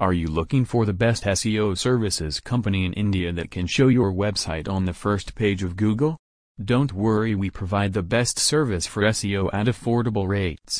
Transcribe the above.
Are you looking for the best SEO services company in India that can show your website on the first page of Google? Don't worry we provide the best service for SEO at affordable rates.